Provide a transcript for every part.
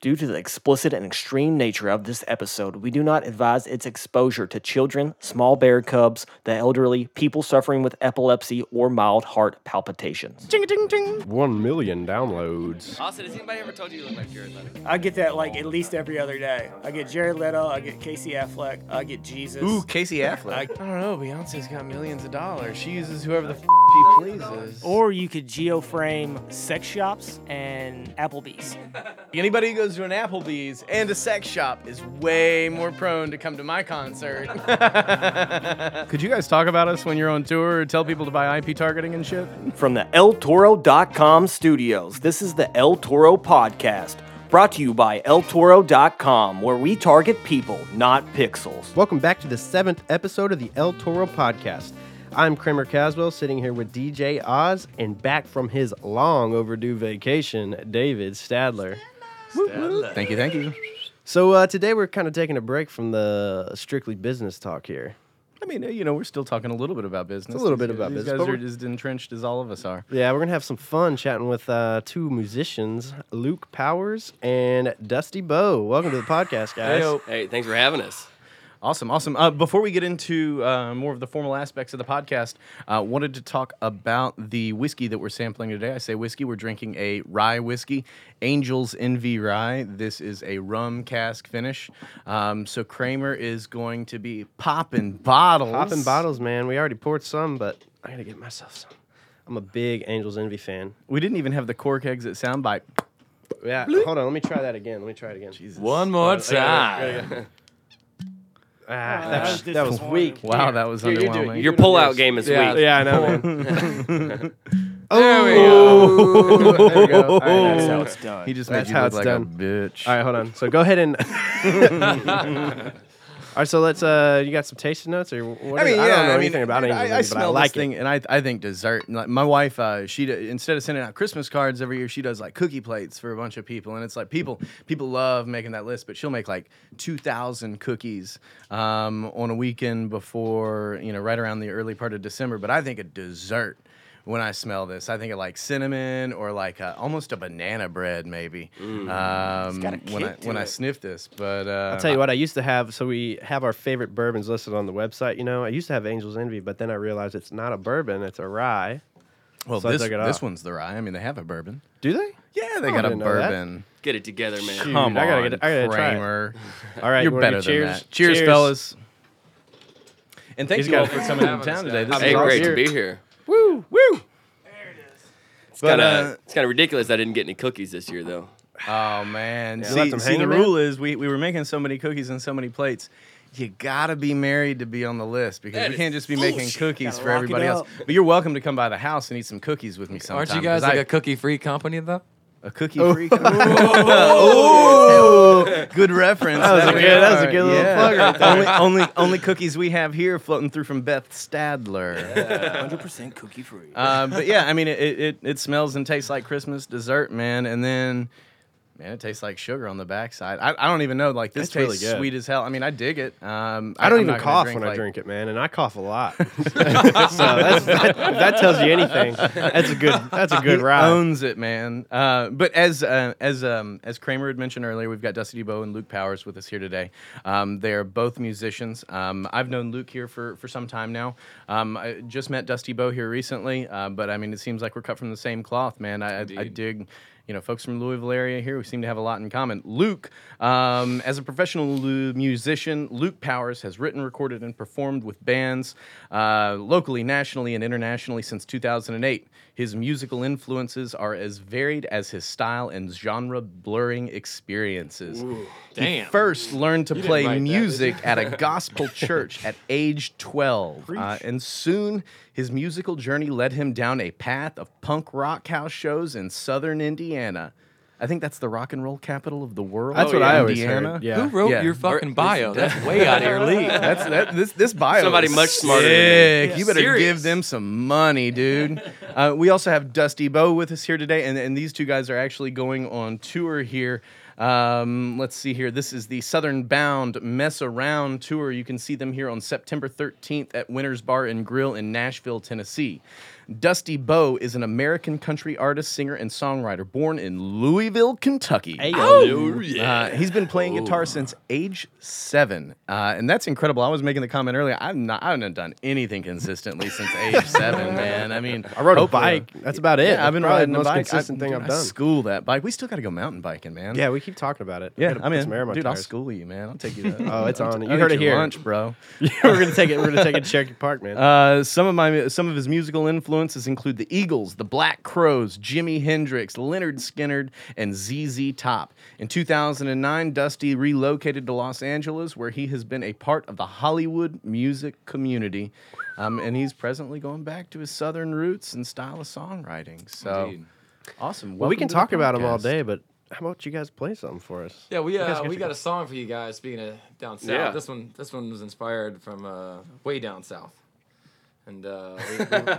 Due to the explicit and extreme nature of this episode, we do not advise its exposure to children, small bear cubs, the elderly, people suffering with epilepsy, or mild heart palpitations. One million downloads. Austin, has anybody ever told you you look like Jared Leto? I get that like at least every other day. I get Jared Leto, I get Casey Affleck, I get Jesus. Ooh, Casey Affleck. I- I don't know. Beyonce's got millions of dollars. She uses whoever the f- she pleases. Or you could geoframe sex shops and Applebee's. Anybody who goes to an Applebee's and a sex shop is way more prone to come to my concert. Could you guys talk about us when you're on tour or tell people to buy IP targeting and shit? From the ElToro.com studios, this is the El Toro Podcast, brought to you by ElToro.com, where we target people, not pixels. Welcome back to the seventh episode of the El Toro podcast. I'm Kramer Caswell, sitting here with DJ Oz, and back from his long overdue vacation, David Stadler. Stadler. Thank you, thank you. So uh, today we're kind of taking a break from the strictly business talk here. I mean, you know, we're still talking a little bit about business. a little These bit about guys- business, These guys are we're- as entrenched as all of us are. Yeah, we're gonna have some fun chatting with uh, two musicians, Luke Powers and Dusty Bo. Welcome to the podcast, guys. Hey, thanks for having us. Awesome, awesome. Uh, before we get into uh, more of the formal aspects of the podcast, uh, wanted to talk about the whiskey that we're sampling today. I say whiskey, we're drinking a rye whiskey, Angel's Envy Rye. This is a rum cask finish. Um, so Kramer is going to be popping bottles. Popping bottles, man. We already poured some, but I gotta get myself some. I'm a big Angels Envy fan. We didn't even have the cork exit soundbite. Yeah, hold on. Let me try that again. Let me try it again. Jesus. One more time. Ah, that that, was was, that was weak. Wow, that was Here, you do it. underwhelming. You Your do it pullout yours. game is Yeah, weak. yeah, I know, man. There we Oh. go. There we go. All right, That's that's how how it's done. He just That's made you how look it's like done. a bitch. All right, hold on. So go ahead and. All right, so let's. Uh, you got some tasting notes, or what? I mean, yeah, I don't know I mean, anything about I, Angels I, I but smell I like this thing, it. and I, I think dessert. Like my wife, uh, she d- instead of sending out Christmas cards every year, she does like cookie plates for a bunch of people, and it's like people people love making that list, but she'll make like two thousand cookies um, on a weekend before you know, right around the early part of December. But I think a dessert. When I smell this, I think of like cinnamon or like uh almost a banana bread, maybe. Um, got a when I kick to when I sniff this, but uh, I'll tell you what. I used to have. So we have our favorite bourbons listed on the website. You know, I used to have Angels Envy, but then I realized it's not a bourbon; it's a rye. Well, So I this, this one's the rye. I mean, they have a bourbon. Do they? Yeah, they Oh, got I a didn't know that. bourbon. Get it together, man. Shoot, Come I gotta on, get- I gotta try it. Kramer. All right, You're wanna better do than cheers? that. Cheers, Cheers. fellas. And thank He's you all for coming into town today. This Hey, is great awesome. to be here. Woo, woo. There It's But, kind uh, of it's kind of ridiculous I didn't get any cookies this year, though. Oh man, You see, left them see the hanging, man? rule is we, we were making so many cookies and so many plates. You gotta be married to be on the list because That we is can't just be making bullshit. cookies Gotta for lock it everybody else. up. But you're welcome to come by the house and eat some cookies with me sometime. Aren't you guys 'cause like I- a cookie-free company though? A cookie free? oh, good reference. That was a good- that was a good little Yeah. plug right only, only, only cookies we have here floating through from Beth Stadler. 100% cookie free. Uh, but yeah, I mean, it, it it smells and tastes like Christmas dessert, man. And then, man, it tastes like sugar on the backside. I, I don't even know. Like this It's tastes good. sweet as hell. I mean, I dig it. Um, I don't I'm even cough when I drink it, man, and I cough a lot. so that's, that, if that tells you anything. That's a good. That's a good he ride. owns it, man. Uh, but as uh, as um, as Kramer had mentioned earlier, we've got Dusty DeBow and Luke Powers with us here today. Um, they are both musicians. Um, I've known Luke here for, for some time now. Um, I just met Dusty Bo here recently, uh, but I mean, it seems like we're cut from the same cloth, man. I, I, I dig. You know, folks from Louisville area here, we seem to have a lot in common. Luke, um, as a professional musician, Luke Powers has written, recorded, and performed with bands uh, locally, nationally, and internationally since 2008. His musical influences are as varied as his style and genre blurring experiences. He Damn. first learned to didn't play write that, music at a gospel church at age 12. Uh, and soon his musical journey led him down a path of punk rock house shows in southern Indiana. I think that's the rock and roll capital of the world. That's what I always Indiana. heard. Yeah. Who wrote Yeah. your fucking bio? That's way out of your league. That's that. This this bio. Somebody is much smarter than me. sick. Yeah. You better Serious. give them some money, dude. uh, we also have Dusty Bo with us here today, and, and these two guys are actually going on tour here Um, let's see here. This is the Southern Bound Mess Around tour. You can see them here on September 13th at Winter's Bar and Grill in Nashville, Tennessee. Dusty Bo is an American country artist, singer, and songwriter born in Louisville, Kentucky. Oh Uh, he's been playing guitar since age seven, uh, and that's incredible. I was making the comment earlier. I've not, I haven't done anything consistently since age seven, man. I mean, I rode a bike. That's about it. Yeah, I've been riding the a most bike. consistent I, thing I've I done. school that bike. We still got to go mountain biking, man. Yeah, we keep talking about it. yeah. I put some air mean, dude, I'll school you, man. I'll take you. To, Oh, it's on. t- You heard it here. lunch, bro. we're gonna take it. We're gonna take it to Cherokee Park, man. Uh, some of my some of his musical influences include the Eagles, the Black Crowes, Jimi Hendrix, Lynyrd Skynyrd, and ZZ Top. In 2009, Dusty relocated to Los Angeles, where he has been a part of the Hollywood music community, um, and he's presently going back to his southern roots and style of songwriting. So Indeed. awesome. well, we can talk about him all day, but how about you guys play something for us? Yeah, we uh, we got go. a song for you guys. Speaking of down south, Yeah. this one this one was inspired from uh, way down south, and uh,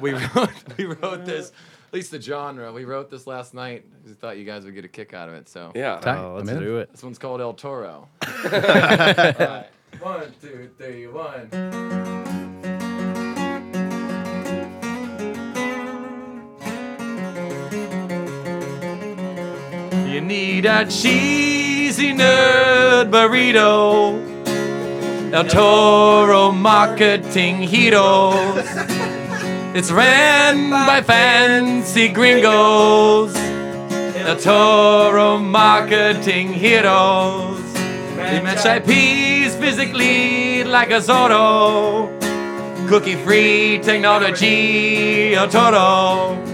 we, we, we wrote we wrote this. At least the genre. We wrote this last night. 'cause We thought you guys would get a kick out of it. So Yeah. Tight. Oh, let's I'm do it. this one's called El Toro. Alright. One, two, three, one. You need a cheesy nerd burrito. El Toro marketing heroes. It's ran by fancy gringos. El Toro marketing heroes. They match IPs physically like a Zorro. Cookie free technology, El Toro.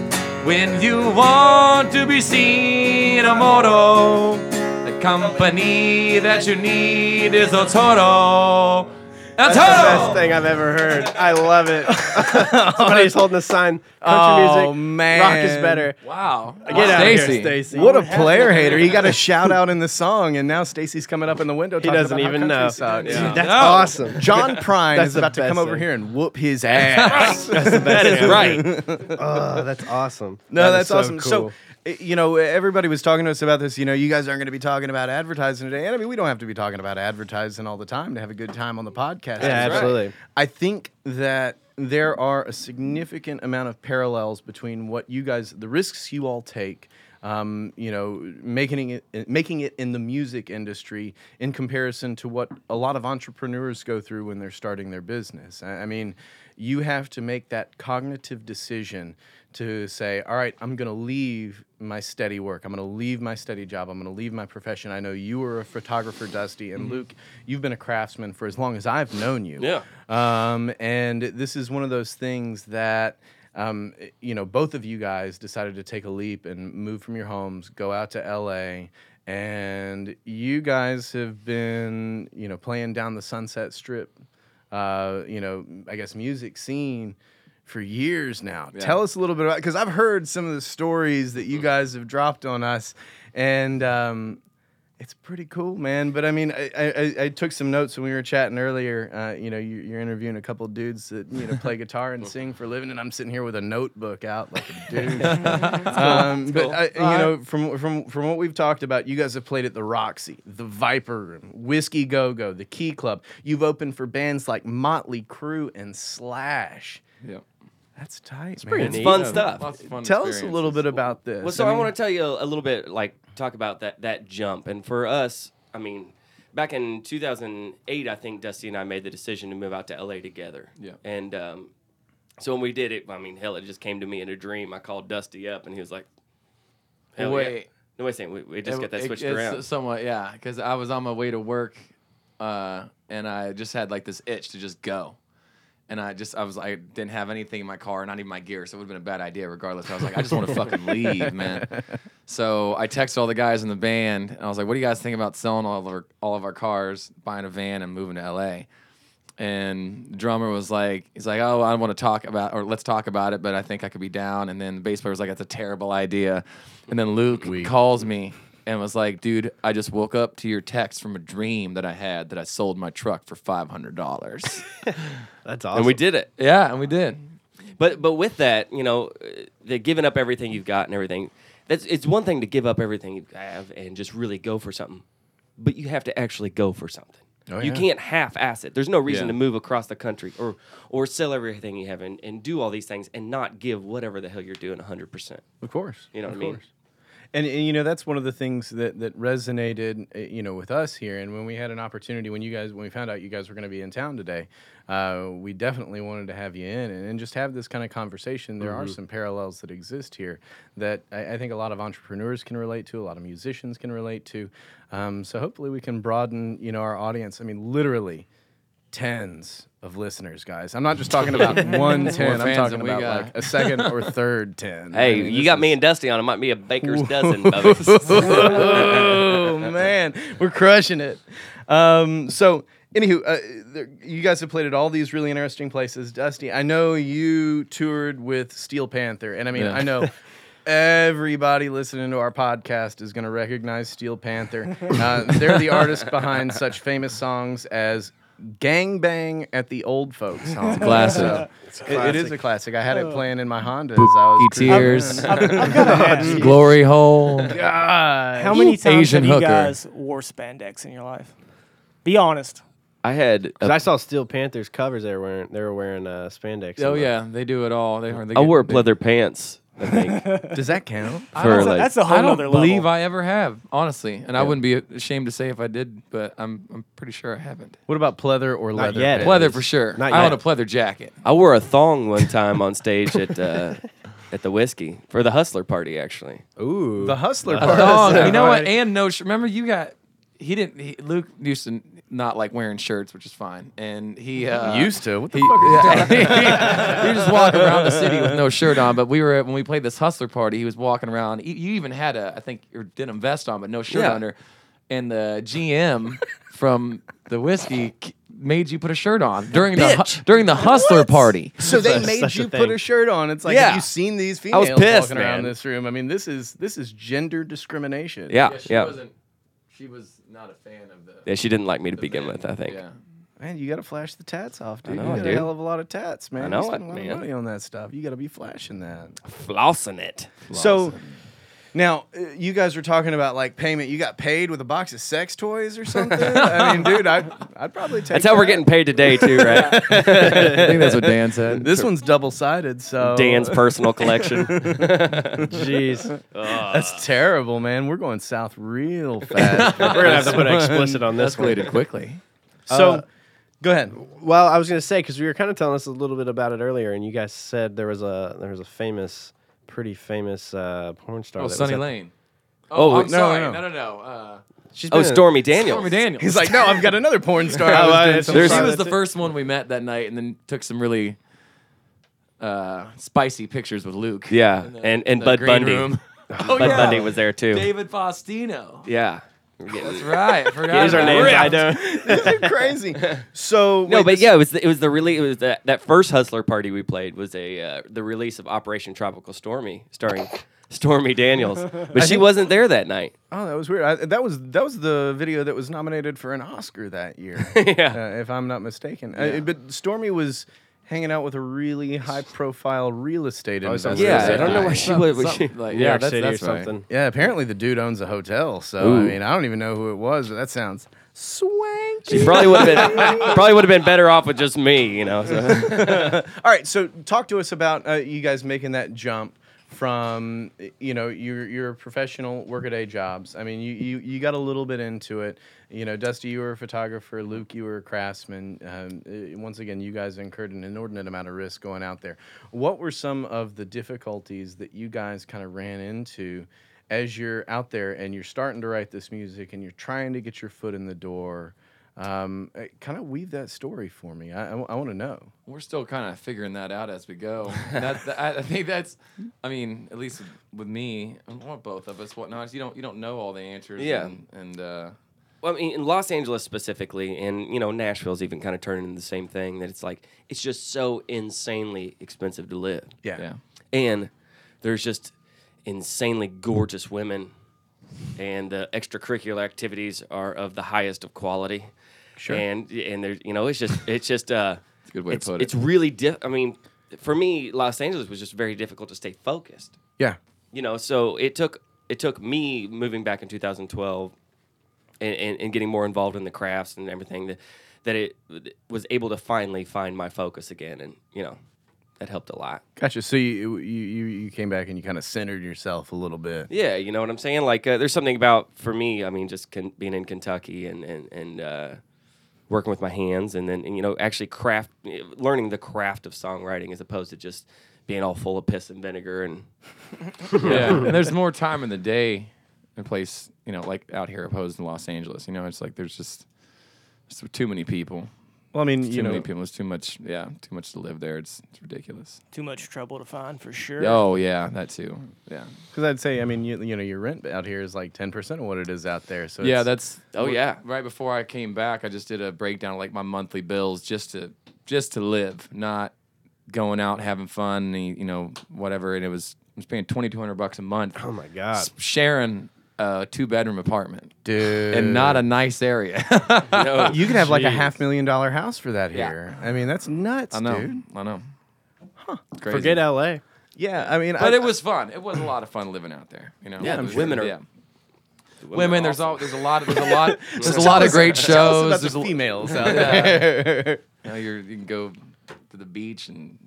When you want to be seen a moto, the company that you need is El Toro. El That's the best thing I've ever heard. I love it. Somebody's holding a sign. Country Oh, music. Rock is better. Wow. Get out of here, Stacy. Stacy. What a player hater! He got a shout out in the song, and now Stacy's coming up in the window. He doesn't about even country know. sucks. Dude, Yeah. that's No. awesome. John Prine is about to best come over here and whoop his ass. That's the best That is thing. right. Oh, that's awesome. No, That that's so awesome. So, cool. uh, Eh, you know, eh, everybody was talking to us about this. You know, you guys aren't going to be talking about advertising today. And I mean, we don't have to be talking about advertising all the time to have a good time on the podcast. yeah, right. absolutely. I think that there are a significant amount of parallels between what you guys, the risks you all take, um, you know, making it eh, making it in the music industry in comparison to what a lot of entrepreneurs go through when they're starting their business. I mean, you have to make that cognitive decision to say, all right, I'm going to leave my steady work. I'm going to leave my steady job. I'm going to leave my profession. I know you were a photographer, Dusty, and Luke, you've been a craftsman for as long as I've known you. Yeah. Um, and this is one of those things that, um, you know, both of you guys decided to take a leap and move from your homes, go out to LA. And you guys have been, you know, playing down the Sunset Strip, uh, you know, I guess music scene for years now. Tell us a little bit about because I've heard some of the stories that you guys have dropped on us, and um, it's pretty cool, man. But I mean, I, I, I- I took some notes when we were chatting earlier. Uh, you know, you, you're interviewing a couple dudes that you know play guitar and sing for a living, and I'm sitting here with a notebook out like a dude. um, but I, you know, from from from what we've talked about, you guys have played at the Roxy, the Viper Room, Whiskey Go Go, the Key Club. You've opened for bands like Motley Crue and Slash. Yep. That's tight, man. pretty It's neat. fun stuff. Lots of fun Tell us a little bit about this. Well, so I, mean- want to tell you a, a little bit, like talk about that that jump. And for us, I mean, back in 2008, I think Dusty and I made the decision to move out to LA together. Yeah. And um, so when we did it, I mean, hell, it just came to me in a dream. I called Dusty up, and he was like, hell yeah. Wait. No, wait a second. We, we just It- got that it- switched it's around. Somewhat, yeah. Because I was on my way to work, uh, and I just had like this itch to just go. And I just, I was, I didn't have anything in my car, not even my gear, so it would have been a bad idea regardless. I was like, I just want to fucking leave, man. So I texted all the guys in the band, and I was like, "What do you guys think about selling all of our all of our cars, buying a van, and moving to LA?" And the drummer was like, he's like, oh, I want to talk about, or let's talk about it, but I think I could be down. And then the bass player was like, that's a terrible idea. And then Luke calls me and was like, dude, I just woke up to your text from a dream that I had that I sold my truck for five hundred dollars. That's awesome. and we did it. yeah, and we did. But but with that, you know, uh, the giving up everything you've got and everything, that's it's one thing to give up everything you have and just really go for something, but you have to actually go for something. Oh, you yeah. can't half-ass it. There's no reason Yeah. to move across the country or or sell everything you have and, and do all these things and not give whatever the hell you're doing 100%. Of course. You know what of I mean? And, and you know that's one of the things that that resonated uh, you know with us here. And when we had an opportunity when you guys when we found out you guys were going to be in town today uh, we definitely wanted to have you in and, and just have this kind of conversation. There are some parallels that exist here that I, I think a lot of entrepreneurs can relate to a lot of musicians can relate to. Um, so hopefully we can broaden you know our audience. I mean literally tens of listeners guys I'm not just talking about one ten I'm fans talking than we about got. like a second or third ten I Hey, mean, you this got is- me and Dusty on. It might be a baker's dozen of it. oh man, we're crushing it. Um, so, anywho, uh, there, you guys have played at all these really interesting places. Dusty, I know you toured with Steel Panther, and I mean, Yeah. I know. Everybody listening to our podcast is going to recognize Steel Panther. Uh, they're the artist behind such famous songs as "Gang Bang" at the Old Folks Home. It's a classic. It, it is a classic. I had it playing in my Honda as I was Bookie cruising. tears, I've, I've got to ask. glory hole. God. How many times Asian have you hooker. guys wore spandex in your life? Be honest. I had Because a, I saw Steel Panthers covers. They were wearing. They were wearing uh, spandex. Oh yeah, they do it all. They, they I get- wore they- pleather pants. I think Does that count? I for don't- That's a, like that's a whole I don't nother believe level. I ever have, honestly, and I wouldn't be ashamed to say if I did, but I'm I'm pretty sure I haven't. What about pleather or Not leather? yet. pants? Pleather for sure. Not I own yet. a pleather jacket. I wore a thong one time on stage at uh, at the whiskey for the hustler party. Actually, Ooh. The hustler A part. thong. You know what? And no. sh- Remember, you got. He didn't. He, Luke used to not like wearing shirts, which is fine. And he uh, Used to. What the He, fuck? Are you talking yeah, he was just walking around the city with no shirt on. But we were when we played this hustler party. He was walking around. You you even had a, I think, your denim vest on, but no shirt Yeah. under. And the GM from the whiskey made you put a shirt on during the during the hustler party. So they Such- made such a you put a shirt on. It's like, Yeah. have you seen these females I was females pissed, walking around this room? I mean, this is this is gender discrimination. yeah, yeah, wasn't. She was not a fan of the. yeah. She didn't like me to begin with. I think. Yeah. Man, you got to flash the tats off, dude. I know you it, got dude. a hell of a lot of tats, man. I know you it, a lot man. of money on that stuff. You got to be flashing that. Flossing it. So. Now, uh, you guys were talking about like payment. You got paid with a box of sex toys or something? I mean, dude, I'd, I'd probably take That's how we're getting paid today, too, right? I think that's what Dan said. This one's double sided, so Dan's personal collection. Jeez. That's terrible, man. We're going south real fast. We're gonna have to put an explicit on this one. escalated quickly. So, Uh, go ahead. Well, I was gonna say because we were kind of telling us a little bit about it earlier, and you guys said there was a there was a famous, pretty famous uh, porn star. Oh, that was Sunny at- Lane. Oh, Oh, I'm no, sorry. no. No, no, no. Uh, She's oh, been in- Stormy Daniels. Stormy Daniels. He's like, no, I've got another porn star. I was I- doing some there's- she Sorry, was the that's it. first one we met that night, and then took some really uh, spicy pictures with Luke. Yeah, in the- and- in and the Bud green Bundy. room. Oh, Bud yeah. Bundy was there, too. David Faustino. Yeah. We're getting- That's right. I forgot. These are about names that. I don't. These are crazy. So No, wait, but this- yeah, it was the, it was the really it was that that first hustler party we played was a uh, the release of Operation Tropical Stormy starring Stormy Daniels, but she wasn't there that night. Oh, that was weird. I, that was that was the video that was nominated for an Oscar that year, yeah, uh, if I'm not mistaken. Uh, but Stormy was hanging out with a really high-profile real estate Oh, investor. sounds yeah. I don't know why Right. she was. was she, like- New yeah, York that's, City that's or right. something. Yeah, apparently the dude owns a hotel. So I Ooh. mean, I don't even know who it was, but that sounds swanky. she probably would have been probably would have been better off with just me, you know. So. All right, so talk to us about uh, you guys making that jump from you know your your professional workaday jobs. I mean, you, you you got a little bit into it. You know, Dusty, you were a photographer. Luke, you were a craftsman. Um, uh, once again, you guys incurred an inordinate amount of risk going out there. What were some of the difficulties that you guys kind of ran into? As you're out there and you're starting to write this music and you're trying to get your foot in the door, um, kind of weave that story for me. I, I, want to know. We're still kind of figuring that out as we go. That, that- I, I think that's, I mean, at least with me, or both of us, whatnot. You don't you don't know all the answers. Yeah. And, and uh, Well, I mean, in Los Angeles specifically, and you know, Nashville's even kind of turning into the same thing. That it's like it's just so insanely expensive to live, yeah. and there's just insanely gorgeous women, and the extracurricular activities are of the highest of quality. Sure. And and there's you know, it's just it's just uh, It's a good way to put it. It's really diff. I mean, for me, Los Angeles was just very difficult to stay focused. Yeah. you know, so it took it took me moving back in 2012 and, and, and getting more involved in the crafts and everything that that it was able to finally find my focus again, and you know, that helped a lot. Gotcha. So you you you, you came back and you kind of centered yourself a little bit. Yeah, you know what I'm saying. Like, uh, there's something about for me. I mean, just con- being in Kentucky and and and uh, working with my hands, and then and, you know actually craft, learning the craft of songwriting as opposed to just being all full of piss and vinegar and yeah, and there's more time in the day and place, you know, like out here opposed to Los Angeles. You know, it's like there's just there's too many people. Well, I mean, Too you know, many people. It's too much. Yeah, too much to live there. It's it's ridiculous. Too much trouble to find for sure. Oh yeah, that too. Yeah. because I'd say, I mean, you, you know, your rent out here is like ten percent of what it is out there. So yeah, it's- that's Oh, wh- yeah. Right before I came back, I just did a breakdown of like my monthly bills just to just to live, not going out having fun, and, you know, whatever. And it was I was paying twenty two hundred bucks a month, Oh my god. s- sharing a two bedroom apartment dude, and not a nice area. no, You could have like a half million dollar house for that Yeah. here. I mean, that's nuts, I know, dude. I know. Crazy. Forget LA. Yeah, I mean, But I, it was fun. It was a lot of fun living out there. You know, Yeah, was- women are- yeah. women, Women, there's awesome. all there's a lot of there's a lot there's a lot of great shows. about There's the females out there. You know, you're, you can go to the beach and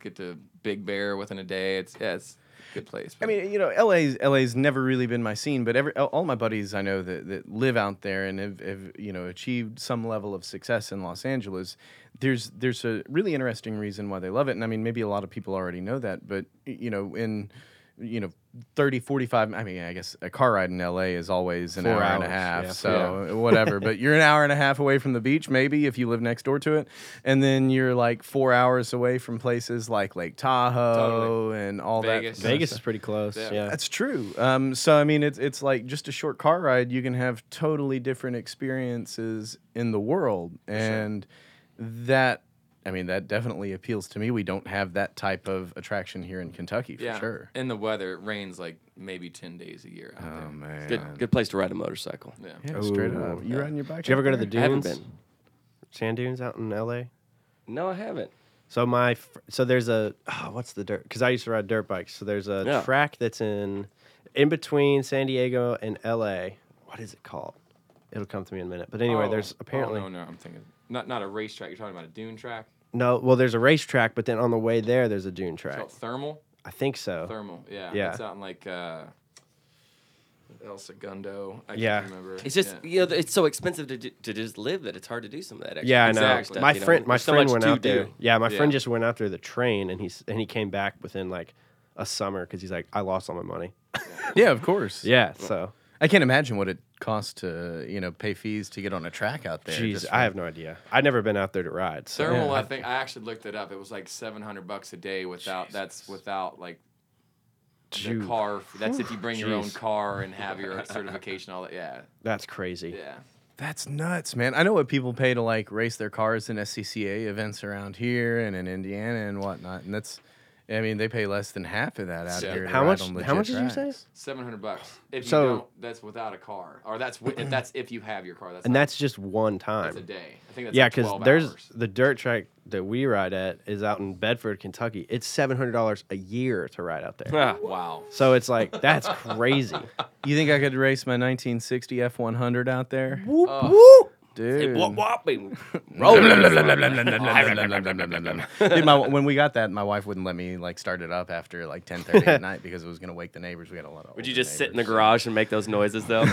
get to Big Bear within a day. It's yeah, it's a good place. I mean, you know, LA's LA's never really been my scene, but every all my buddies I know that, that live out there and have, have you know achieved some level of success in Los Angeles. There's there's a really interesting reason why they love it, and I mean maybe a lot of people already know that, but you know in you know 30 45 i mean i guess a car ride in la is always an Four hour and a hours, half yeah. so whatever but you're an hour and a half away from the beach maybe if you live next door to it and then you're like four hours away from places like lake tahoe Totally. and all Vegas. that Vegas stuff. is pretty close. Yeah. Yeah. That's true. Um, so I mean, it's it's like just a short car ride. You can have totally different experiences in the world, and that I mean that definitely appeals to me. We don't have that type of attraction here in Kentucky for yeah, sure. In the weather, it rains like maybe ten days a year out oh, there. Oh man, good good place to ride a motorcycle. Yeah. Yeah, straight Ooh, up. You yeah. riding your bike? Did you ever out go to the dunes? I haven't been. Sand dunes out in LA? No, I haven't. So my fr- so there's a oh, what's the dirt? Because I used to ride dirt bikes. So there's a Yeah. track that's in in between San Diego and L.A. What is it called? It'll come to me in a minute. But anyway, Oh, there's oh, apparently Oh, no, no, I'm thinking not not a racetrack. You're talking about a dune track. no. Well, there's a racetrack, but then on the way there, there's a dune It's track. called thermal. I think so. Thermal. Yeah. Yeah. It's out in like uh, El Segundo. I Yeah. can't remember. It's just Yeah. you know it's so expensive to do, to just live that it's hard to do some of that. Extra Yeah, I know. Exactly. My stuff, you know? friend, my There's so friend much went to out there. do. Yeah, my friend just went out there the train, and he's and he came back within like a summer because he's like, I lost all my money. Yeah, of course. Yeah, so I can't imagine what it costs to you know pay fees to get on a track out there. jeez, just I have no idea. I've never been out there to ride. So Thermal, Yeah. I think I actually looked it up. It was like seven hundred bucks a day without that's without like the Shoot. car. That's if you bring your own car and have your certification. All that. Yeah, that's crazy. yeah. That's nuts, man. I know what people pay to like race their cars in SCCA events around here and in Indiana and whatnot, and that's, I mean, they pay less than half of that out Yeah. here. to How ride much- on how legit much did you say? Seven hundred bucks. If So- you don't, that's without a car, or that's if that's if you have your car. That's And not- that's just one time. that's a day. I think that's Yeah, because 12 there's hours. the dirt track that we ride at is out in Bedford, Kentucky. It's seven hundred dollars a year to ride out there. Ah, wow. so it's like that's crazy. You think I could race my 1960 F100 out there, Whoop, Oh, dude? wop, wop, and Dude, my, when we got that, my wife wouldn't let me like start it up after like 10:30 at night because it was gonna wake the neighbors. We got a lot of. Would you older just sit in the neighbors. garage and make those noises though?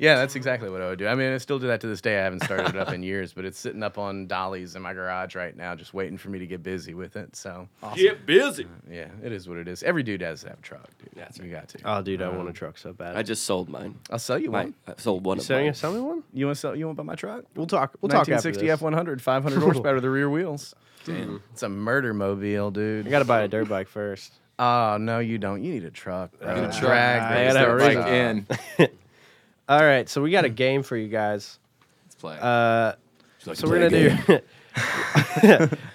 Yeah, that's exactly what I would do. I mean, I still do that to this day. I haven't started it up in years, but it's sitting up on dollies in my garage right now, just waiting for me to get busy with it. So, Get busy. yeah, it is what it is. Every dude has to have a truck, dude. That's you got to. Oh, dude, I want a truck so bad. I just sold mine. I'll sell you My, one. I sold one you of selling mine. it? Sell me one. You want to sell? You want to buy my truck? We'll talk. We'll talk after 1960 this. F100, 500 horsepower, the rear wheels. Damn, it's a murder mobile, dude. I gotta buy a dirt bike first. Oh no, you don't. You need a truck. Bro. Get a truck. Drag I gotta have a that reason. stuff. in. All right, so we got a game for you guys. Let's play. Uh, like so to we're gonna do.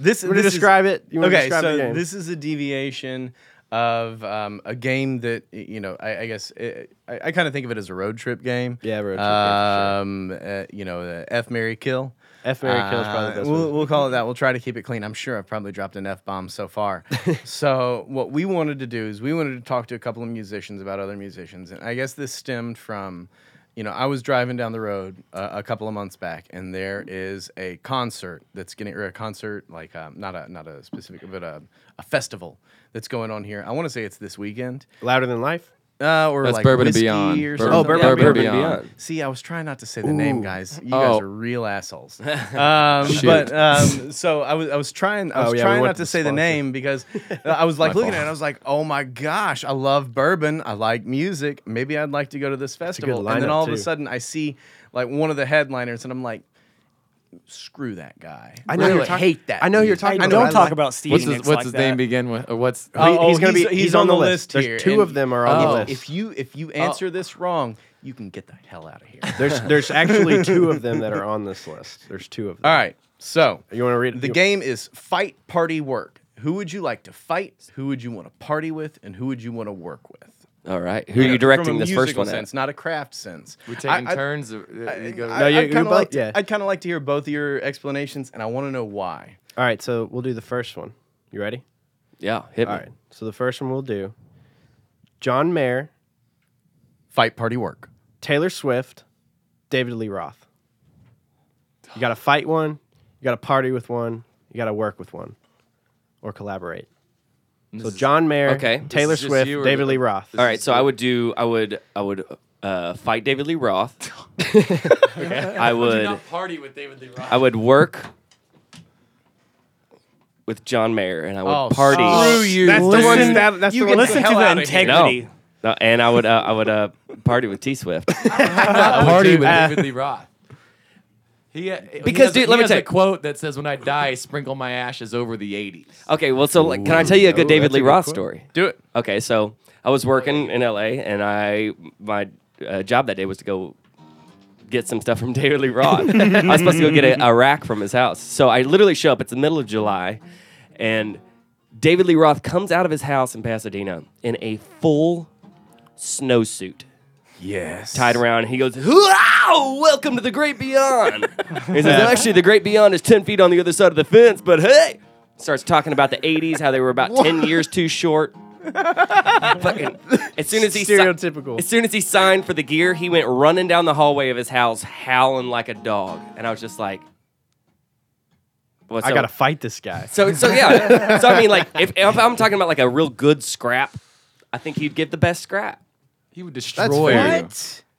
This, we're gonna this is- describe it. You okay, describe so the this is a deviation of um, a game that you know. I, I guess it, I, I kind of think of it as a road trip game. Yeah, road trip game, for Um, uh, you know, uh, F Mary Kill. F Mary Kill is probably the Uh, best we'll, we'll call it that. We'll try to keep it clean. I'm sure I've probably dropped an F bomb so far. so, what we wanted to do is we wanted to talk to a couple of musicians about other musicians. And I guess this stemmed from, you know, I was driving down the road uh, a couple of months back, and there is a concert that's getting, or a concert, like um, not, a, not a specific, but a, a festival that's going on here. I want to say it's this weekend. Louder than life. Uh, or That's like Bourbon and whiskey Beyond. Or Bourbon- Oh, something. Bourbon Yeah, and Bourbon Beyond. Beyond. See, I was trying not to say the name, guys. You Oh. guys are real assholes. Um, but um, so I was, I was trying, I Oh, was yeah, we trying went not to to say the sponsor. name because I was like looking at it, and I was like, oh my gosh, I love bourbon. I like music. Maybe I'd like to go to this festival. And then lineup, all of too. a sudden, I see like one of the headliners, and I'm like, screw that guy. I know you're Really hate that. I know you're talking Hey, about- don't I talk like- about Stevie What's his, Nicks what's like his that. name begin with? Uh, or what's Oh, oh He- oh, he's gonna be. He's, on, the list. here, There's two and- of them are on Oh. the list. If you if you oh. answer this wrong, you can get the hell out of here. There's there's actually two of them that are on this list. There's two of them. All right, so You want to read The you- game is fight, party, work. Who would you like to fight? Who would you want to party with? And who would you want to work with? All right. Who are From you a directing this first one sense, at? not a craft sense. We're taking I- I- turns? or- uh, you go- I, No, you- I'd kind of like. yeah. I'd kind of like to hear both of your explanations, and I want to know why. All right, so we'll do the first one. You ready? Yeah, hit me. All right. So the first one we'll do. John Mayer, Fight, party, work. Taylor Swift, David Lee Roth. You got to fight one. You got to party with one. You got to work with one, or collaborate. So John Mayer, Okay. This Taylor is just Swift, you or David the- Lee Roth. All right, so I would do. I would. I would uh, fight David Lee Roth. I would. Not party with David Lee Roth. I would work with John Mayer, and I would Oh, party. screw you. That's the Listen- one. That, that's you the get one. the Listen to hell the outta here. integrity. No, and I would. Uh, I would uh, party with T Swift. party with Uh, David Lee Roth. He, uh, he Because, has, dude, he let me has tell a quote that says, "When I die, sprinkle my ashes over the '80s." Okay, well, so like, can I tell you a good Ooh, David that's a Lee good Roth quote. story? Do it. Okay, so I was working in LA, and I my uh, job that day was to go get some stuff from David Lee Roth. I was supposed to go get a, a rack from his house. So I literally show up. It's the middle of July, and David Lee Roth comes out of his house in Pasadena in a full snowsuit Yes. tied around. He goes, "Wow, welcome to the great beyond." he says, "Actually, the great beyond is ten feet on the other side of the fence, but hey." Starts talking about the '80s, how they were about ten years too short. Fucking, as soon as he si- Stereotypical. as soon as he signed for the gear, he went running down the hallway of his house, howling like a dog, and I was just like, well, I so- gotta fight this guy. So, so yeah. so I mean, like, if, if I'm talking about like a real good scrap, I think he'd give the best scrap. He would destroy fair. you.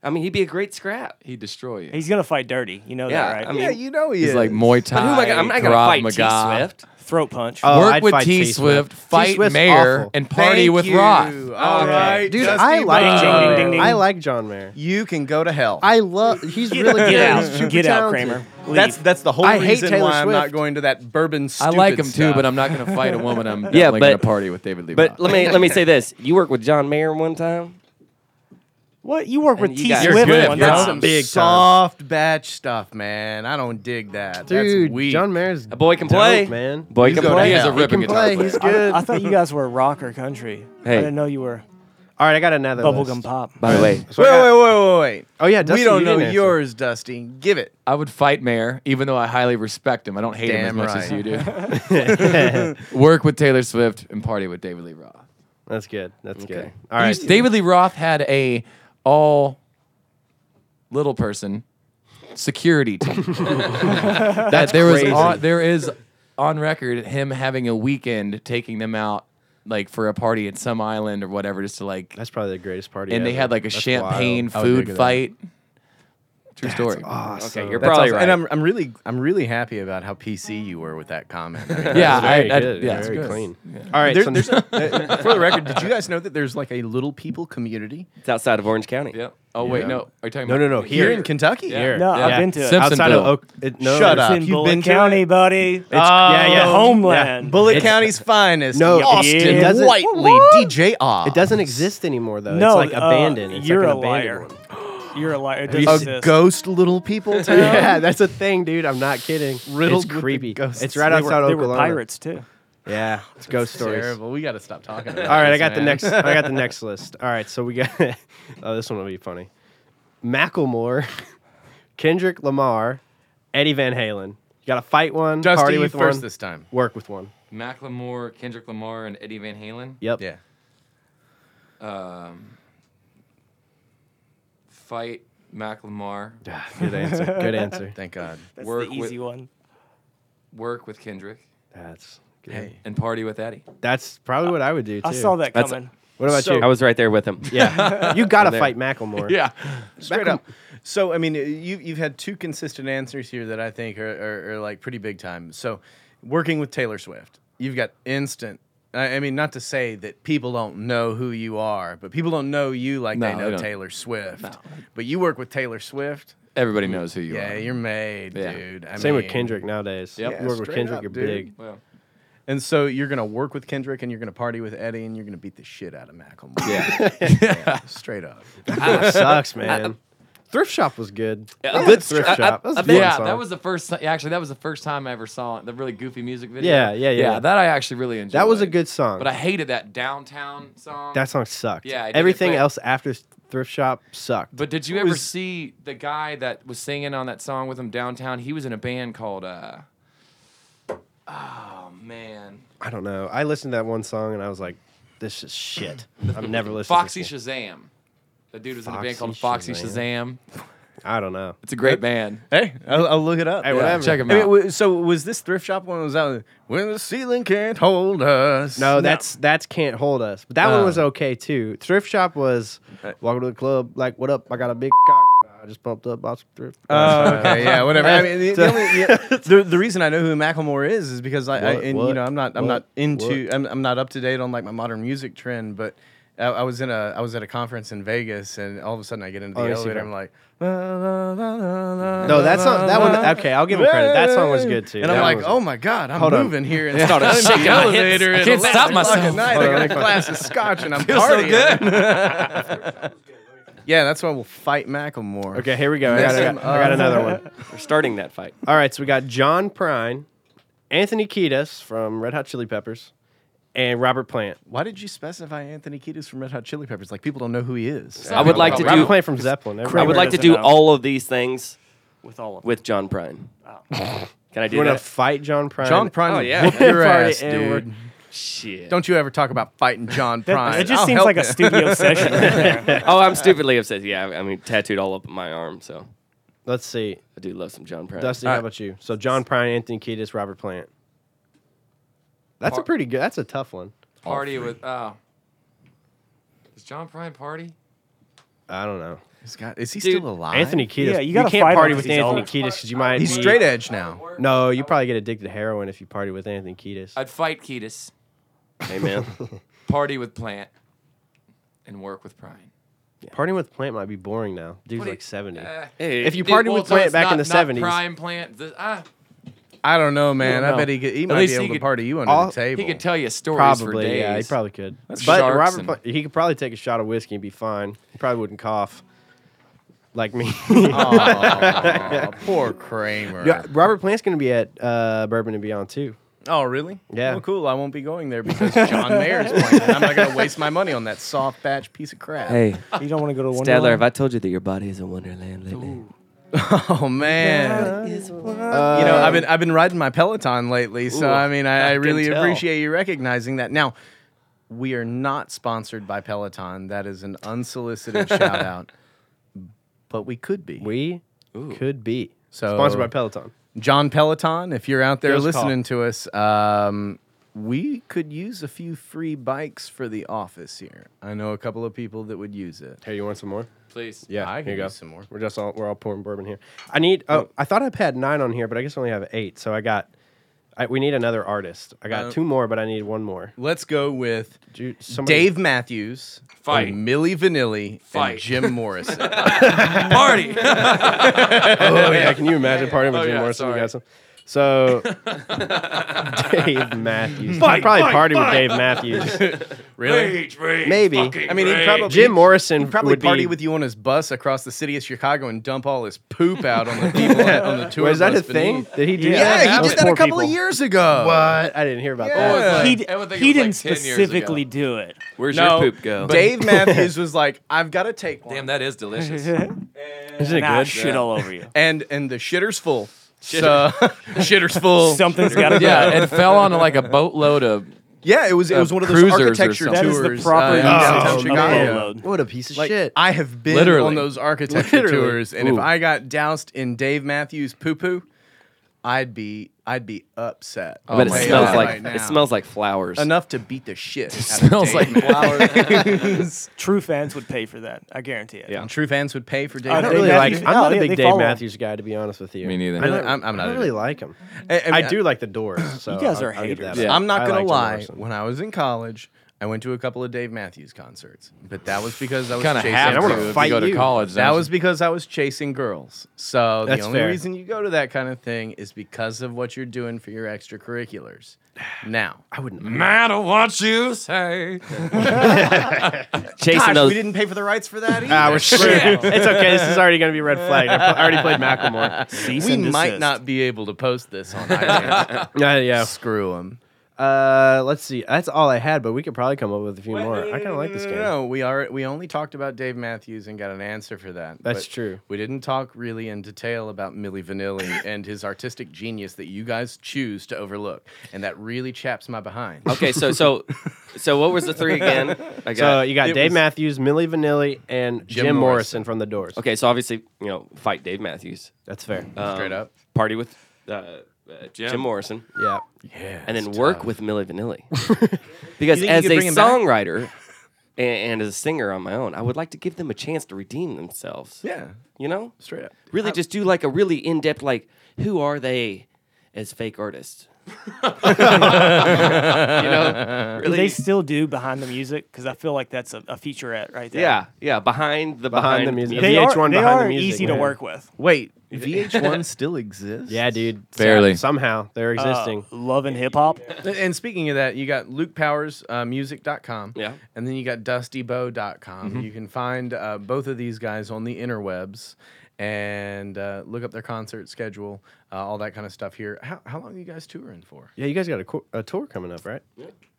I mean, he'd be a great scrap. He'd destroy you. He's gonna fight dirty. You know Yeah, that, right? I mean, Yeah, you know he He's is. like Muay Thai. But who am I? Gonna, I'm not gonna Krav fight T Maga. Swift. Throat punch. Oh, Work I'd with fight T T Swift, Swift. fight T-Swift's Mayer, awful. and party Thank with you. Roth. All right, Dude, Dusty I like Rhodes. John Ding, Mayer. ding, ding. I like John Mayer. You can go to hell. I love. He's really good. Get He's out. super Get out, talented. Kramer. Leave. That's that's the whole I hate reason Taylor why I'm not Swift. going to that bourbon. I Stupid like him too, stuff. but I'm not going to fight a woman. I'm Yeah, definitely going to but- party with David Lee But Roth. let me let me say this: you worked with John Mayer one time. What you work with And you T guys- Swift You're good. one You're. That's some Big time. soft batch stuff, man. I don't dig that. Dude, That's weak. John Mayer's A boy can dope, play, man. Boy He's can going play. He has a. He ripping can guitar play. player. He's good. I thought you guys were rock or country. Hey. I didn't know you were All right, I got another bubblegum list. pop. By the way, So I wait, got- wait, wait, wait, wait. Oh yeah, Dusty, we don't you know didn't answer. yours, Dusty. Give it. I would fight Mayer, even though I highly respect him. I don't hate Damn him as much as you do. Work with Taylor Swift and party with David Lee Roth. That's good. That's good. All right. He's- David Lee Roth had a all little person security team. that there was crazy. on, there is on record him having a weekend taking them out like for a party at some island or whatever just to like That's probably the greatest party. and they ever. had like a That's champagne wild. I would dig food at that. fight. True story. Awesome. okay, you're That's probably awesome. right. And I'm, I'm really I'm really happy about how PC you were with that comment. I mean, Yeah, very I, I, good, yeah, it's very good. clean. Yeah. All right. There- so there's uh, for the record, did you guys know that there's like a little people community it's outside of Orange County. Yeah. Oh wait, no. Are you talking no, about no, no. here Here, in Kentucky? Yeah. Here. No, Yeah. I've been to it. Simpsonville. outside of Oak. It, no, Shut it's up. in You've Bullitt been to County, it? buddy. It's, yeah, yeah. Your Oh, homeland. Bullitt It's- County's finest. No, Austin it doesn't- Whiteley, DJ Oz. It doesn't exist anymore though. No, it's like uh, abandoned. It's you're like a an abandoned liar. one. You're a liar. It you doesn't A exist. ghost little people town. Yeah, that's a thing, dude. I'm not kidding. Riddled it's the creepy. ghosts. It's right They outside were, they were Oklahoma. pirates too. Yeah, it's ghost stories. Terrible. We got to stop talking about it. All right, I this, got the man. next. I got the next list. All right, so we got. oh, this one will be funny. Macklemore, Kendrick Lamar, Eddie Van Halen. You got to fight one, Dusty, party you with first one, this time. work with one. Macklemore, Kendrick Lamar, and Eddie Van Halen. Yep. Yeah. Um, fight Macklemore. Good answer. Good answer. Thank God. That's Work the easy with- one. Work with Kendrick That's good. Hey. and party with Eddie. That's probably what I would do too. I saw that That's- coming. What about So- you? I was right there with him. yeah, you got to fight Macklemore. Yeah. Straight up. So I mean, you you've had two consistent answers here that I think are, are, are like pretty big time. So, working with Taylor Swift, you've got instant. I I mean, not to say that people don't know who you are, but people don't know you like they No, they know don't. Taylor Swift. But you work with Taylor Swift. Everybody knows who you yeah, are. Yeah, you're made, Yeah. dude. I Same with Kendrick nowadays. Yep. You work with Kendrick, up, you're dude. big. Well, And so you're gonna work with Kendrick, and you're gonna party with Eddie, and you're gonna beat the shit out of Macklemore. yeah. Yeah, straight up. That sucks, man. Thrift shop was good. Yeah, I good thrift I- I- shop. That was a I fun yeah, song. that was the first. Actually, that was the first time I ever saw the really goofy music video. Yeah, yeah, yeah. Yeah, that I actually really enjoyed. That was a good song. But I hated that downtown song. that song sucked. Yeah, everything it, else after thrift shop sucked. But did you What ever was- see the guy that was singing on that song with him downtown? He was in a band called. uh Oh man, I don't know. I listened to that one song and I was like, "This is shit." I'm never listening. Foxy Shazam. The dude was in a Foxy band called Foxy Shazam. Shazam. I don't know. It's a great band. Hey, I'll, I'll look it up. Hey, whatever. Check him I mean, out. w- so was this thrift shop one was out when the ceiling can't hold us? No, that's that's can't hold us. But that one Oh. was okay too. Thrift shop was uh, welcome to the club. Like, what up? I got a big cock. I just pumped up, bought some thrift. Oh, okay, yeah, whatever. I mean, the, the, only, yeah, the, the reason I know who Macklemore is is because I, I What? and What? you know I'm not I'm What? not into I'm, I'm not up to date on like my modern music trend, but I, I was in a I was at a conference in Vegas and all of a sudden I get into the Oh, I elevator. that. I'm like, la, la, la, la, la, No, that song. That one. Okay, I'll give him credit. That song was good too. And That I'm like, oh my god, I'm Hold on. moving here and Yeah. started Started shaking shaking the my hips. elevator. I at can't 11 stop o'clock myself. At night. I got a me glass of scotch and I'm Feels so partying. yeah, that's why we'll fight Macklemore. Okay, here we go. I got, I got, I got another one. We're starting that fight. All right, so we got John Prine, Anthony Kiedis from Red Hot Chili Peppers, and Robert Plant. Why did you specify Anthony Kiedis from Red Hot Chili Peppers? Like people don't know who he is. I would like to Robert do. Plant from Zeppelin. I would like to do know. all of these things with all of them. with John Prine. Oh. Can I do You want to that? fight John Prine? John oh, Prine, Oh, will yeah. whoop your Party ass, and we're- dude. Shit. Don't you ever talk about fighting John That, Prine. it just I'll seems help like a studio session. Oh, I'm stupidly obsessed. Yeah, I mean, tattooed all up my arm. So Let's see. I do love some John Prine. Dusty, All how about you? So John Prine, Anthony Kiedis, Robert Plant. That's a pretty good. That's a tough one. Party with. Oh. Does John Prine party? I don't know. He's got- is he Dude, still alive? Anthony Kiedis. Yeah, you gotta can't fight him party 'cause with he's Anthony old. Kiedis because you might. He's be- straight edge now. No, you probably get addicted to heroin if you party with Anthony Kiedis. I'd fight Kiedis, hey man. party with Plant, and work with Prine. Partying with Plant might be boring now. Dude's What do like seventy. Eh. Hey, if you Dude, party well, with so Plant it's back in not- the not seventies, Prime Plant. the- ah, I don't know, man. don't I bet he could, he At might least be he able to could- party you under all- the table. he could tell you stories for probably. days. Yeah, he probably could. That's but sharks Robert, and- Plant, he could probably take a shot of whiskey and be fine. He probably wouldn't cough, like me. Aw, poor Kramer. Yeah, Robert Plant's going to be at uh, Bourbon and Beyond too. Oh, really? Yeah. Well, cool. I won't be going there because John Mayer's playing. and I'm not going to waste my money on that soft batch piece of crap. Hey, You don't want to go to Stadler, Wonderland? have I told you that your body is a wonderland lately? Oh man. Uh, you know, I've been I've been riding my Peloton lately, so Ooh, I mean, I, I can really tell. appreciate you recognizing that. Now, we are not sponsored by Peloton. That is an unsolicited shout out, but we could be. We could be So- sponsored by Peloton. John Peloton, if you're out there Give us a call. listening to us, um, we could use a few free bikes for the office here. I know a couple of people that would use it. Hey, you want some more? Please. Yeah, I here can you go. use some more. We're just all we're all pouring bourbon here. I need. Oh, I thought I had nine on here, but I guess I only have eight. So I got. I, we need another artist. I got Uh, two more, but I need one more. Let's go with Dude, somebody- Dave Matthews, Fight. Milli Vanilli, Fight. and Jim Morrison. Party. oh yeah, can you imagine partying with Oh, Jim yeah, Morrison? You sorry. got some. So, Dave Matthews. I'd probably party with Dave Matthews. Really? Maybe. I mean, he'd probably Jim Morrison he'd probably would party be, with you on his bus across the city of Chicago and dump all his poop out on the people on the tour. Was that a bus thing? beneath. Did he do Yeah, that? Yeah, he Those did that a poor couple of years ago. What? I didn't hear about Yeah. that. he I d- would think it he was didn't like specifically do it. Where's No, your poop go? Dave Matthews was like, "I've got to take one." Damn, that is delicious. Is it good? shit all over you. and and the shitter's full. So shitter's full. Something's got to yeah, it fell onto like a boatload of. Yeah, it was it Uh, was one of those cruisers or architecture something. That is tours. the proper uh, in use downtown of of Chicago. boatload. What a piece of Like shit. I have been Literally. on those architecture Literally. tours, and Ooh. if I got doused in Dave Matthews poo poo, I'd be I'd be upset. I bet it oh my smells God. like right now. it smells like flowers. enough to beat the shit. It smells like flowers. True fans would pay for that. I guarantee it. Yeah. True fans would pay for Dave. I don't really like. Matthews- I'm no, not a they- big they Dave follow him. Matthews guy, to be honest with you. Me neither. I don't- Really? I'm- I'm I not don't really like him. I, I do like the Doors. So You guys I'll- are I'll give haters. that Yeah. up. I'm not I gonna like Jim lie. Morrison. When I was in college, I went to a couple of Dave Matthews concerts, but that was because I was Kind of chasing. have I wanna to if fight you go to you. college. That don't was you? because I was chasing girls. So the That's only fair. reason you go to that kind of thing is because of what you're doing for your extracurriculars. Now, I wouldn't. matter what you say. Chasing gosh, those. we didn't pay for the rights for that either. Ah, we're screwed. it's okay. This is already going to be red flagged. I pl- I already played Macklemore. Cease we and might desist. not be able to post this on iTunes. Yeah, yeah. Screw them. Uh, let's see. That's all I had, but we could probably come up with a few more. I kind of like this game. No, we are. We only talked about Dave Matthews and got an answer for that. That's but true. We didn't talk really in detail about Milli Vanilli and his artistic genius that you guys choose to overlook, and that really chaps my behind. Okay, so so so what was the three again? I So you got it Dave was- Matthews, Milli Vanilli, and Jim, Jim Morrison. Morrison. from The Doors. okay, so obviously you know fight Dave Matthews. That's fair. Um, Straight up. Party with uh, uh, Jim. Jim. Morrison, yeah. Yeah, and then it's work tough. with Milli Vanilli. because think you as could a bring back? songwriter and, and as a singer on my own, I would like to give them a chance to redeem themselves. Yeah, You know, straight up. really just do like a really in depth like who are they as fake artists? you know, Do they still do behind the music? Because I feel like that's a, a featurette right there. Yeah, yeah, behind the Behind behind, the music. They VH1 are, they behind the are music, easy to work with. Wait, VH1 still exists? Yeah, dude. Barely. Somehow they're Uh, existing. love and hip hop. And speaking of that, you got Luke Powers, uh, music.com. Yeah. And then you got dustybo.com. You can find uh, both of these guys on the interwebs and uh, look up their concert schedule, uh, all that kind of stuff here. How, how long are you guys touring for? yeah, you guys got a, co- a tour coming up, right?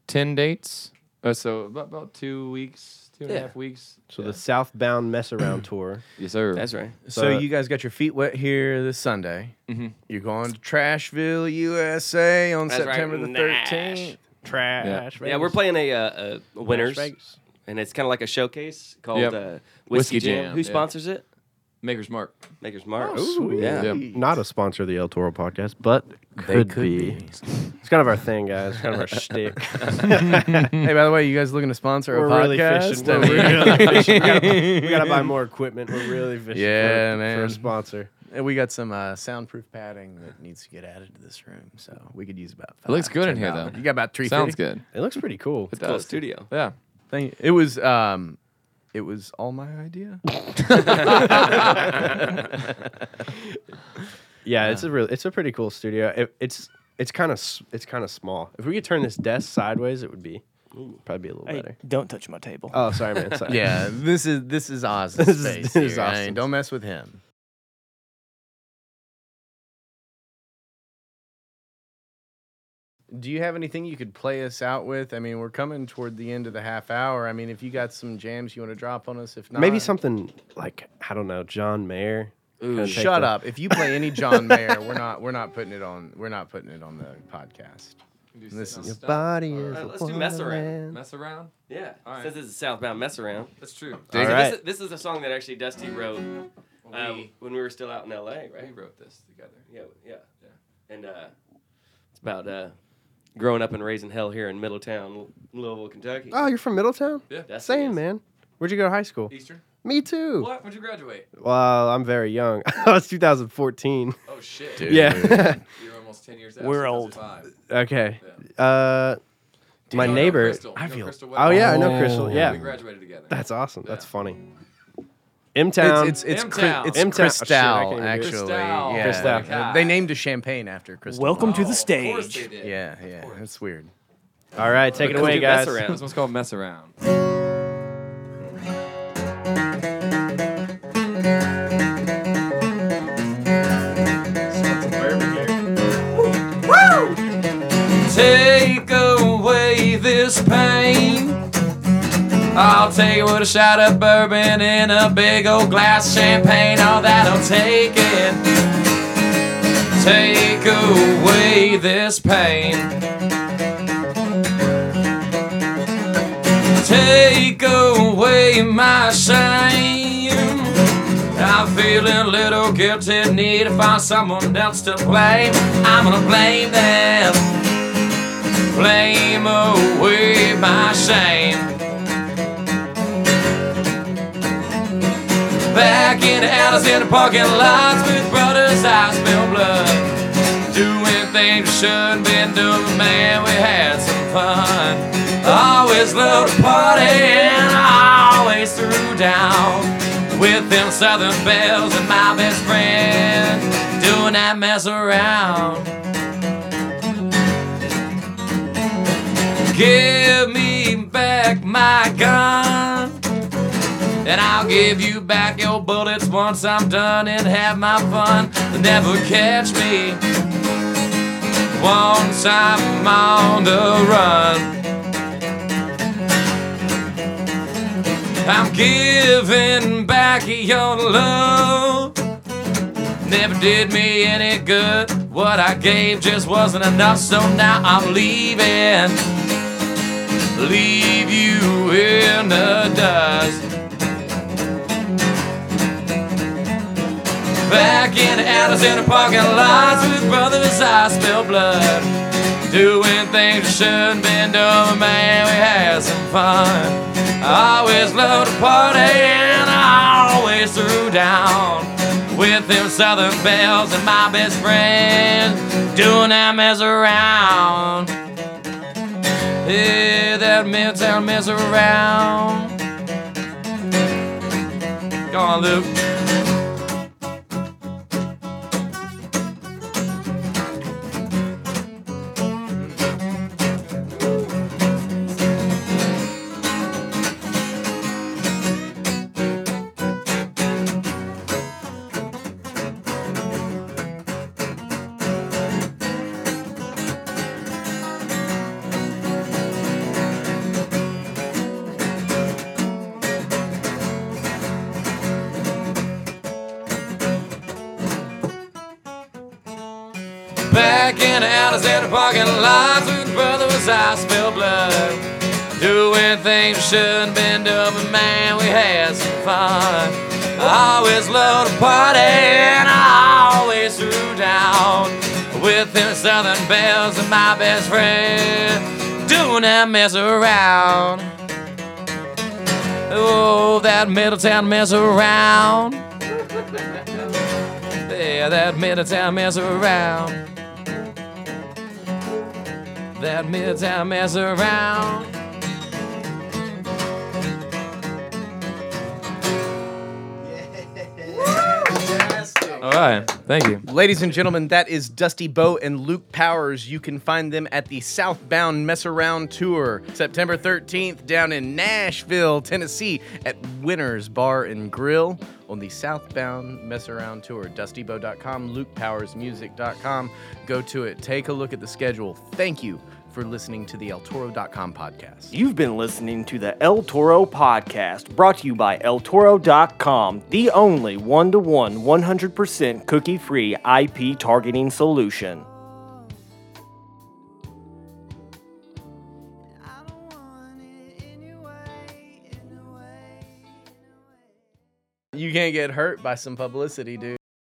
Ten dates. Uh, so about, about two weeks, two and a half Yeah. weeks. So the Southbound Mess Around tour. Yes, sir. That's right. So, So- you guys got your feet wet here this Sunday. Mhm. You're going to Trashville, USA on That's right, September the Nash. 13th. Trash. Yeah, we're playing a, uh, a winners, Vegas. and it's kind of like a showcase called Yep. uh, Whiskey, Whiskey Jam. Jam, Who yeah. sponsors it? Maker's Mark. Maker's Mark. Oh, sweet. yeah. Yep. Not a sponsor of the El Toro podcast, but They could, could be. be. It's kind of our thing, guys. It's kind of our shtick. hey, by the way, you guys looking to sponsor a We're really podcast? fishing. We're really fishing. We gotta, we gotta buy more equipment. We're really fishing Yeah, for, for a sponsor. And we got some uh, soundproof padding that needs to get added to this room, so we could use about. Five, It looks good in $10. here, though. You got about three. Sounds good. It looks pretty cool. It Cool does. studio. Yeah. Thank you. It was. Um, it was all my idea. Yeah, it's a real. It's a pretty cool studio. It, it's it's kind of it's kind of small. If we could turn this desk sideways, it would be probably be a little Hey, better. don't touch my table. Oh, sorry, man. Sorry. yeah, this is this is Oz's This is- space. this is here. I mean, Austin's. don't mess with him. Do you have anything you could play us out with? I mean, we're coming toward the end of the half hour. I mean, if you got some jams you want to drop on us, if not, Maybe something like I don't know, John Mayer. Kinda Shut the- up! If you play any John Mayer, we're not we're not putting it on we're not putting it on the podcast. This is Your body is. Alright, a let's do mess around. Mess around. Yeah. All right. Since this is a Southbound Mess Around. That's true. So All this, is, this is a song that actually Dusty wrote uh, we, when we were still out in LA, we right? wrote this together. Yeah, yeah, yeah. And uh, it's about uh, growing up and raising hell here in Middletown, Louisville, Kentucky. Oh, you're from Middletown? Yeah. That's Same, man. Where'd you go to high school? Eastern. Me too. What? When'd you graduate? Well, I'm very young. I was 2014. Oh shit. Dude. Yeah. You're almost ten years. After We're old. 2005. okay. Uh, my You know neighbor. Crystal. I You know feel. Oh yeah, I know Crystal. Yeah. We graduated together. That's awesome. That's funny. M Town. It's it's it's, M-Town. Cri- it's M-Town. Oh, shit, Cristal can't even do it. actually. Cristal. Yeah, Cristal. Uh, They named a champagne after Cristal. Welcome to the Of they stage. did. Yeah, yeah, that's weird. All right, take it away, we mess guys. around. This one's called Mess Around. I'll take it with a shot of bourbon in a big old glass of champagne. All that'll take it. Take away this pain. Take away my shame. I'm feeling a little guilty, need to find someone else to blame. I'm gonna blame them. Blame away my shame. Back in the alleys in the parking lots with brothers, I spill blood. Doing things we shouldn't been doing, man, we had some fun. Always loved to party and always threw down with them southern belles and my best friend doing that mess around. Give me back my gun. And I'll give you back your bullets once I'm done and have my fun. Never catch me once I'm on the run. I'm giving back your love. Never did me any good. What I gave just wasn't enough, so now I'm leaving. Leave you in the dust. Back in the alleys in the parking lots with brothers, I spill blood. Doing things we shouldn't been doing, man, we had some fun. I always loved to party and I always threw down with them southern belles and my best friend doing that mess around. Yeah, that midtown mess around. Go on, Luke. Alleys and the parking lots with brothers, I spill blood. Doing things we shouldn't been doing, but man, we had some fun. I always loved to party and I always threw down with them southern belles and my best friend doing that mess around. Oh, that Middletown mess around. Yeah, that Middletown mess around. That midtown mess around. All right, thank you. Ladies and gentlemen, that is Dusty Bo and Luke Powers. You can find them at the Southbound Mess Around Tour, September 13th, down in Nashville, Tennessee, at Winners Bar and Grill on the Southbound Mess Around Tour. DustyBo.com, LukePowersMusic.com. Go to it, take a look at the schedule. Thank you for listening to the ElToro.com podcast. You've been listening to the El Toro Podcast, brought to you by ElToro.com, the only one to one, 100% cookie free IP targeting solution. You can't get hurt by some publicity, dude.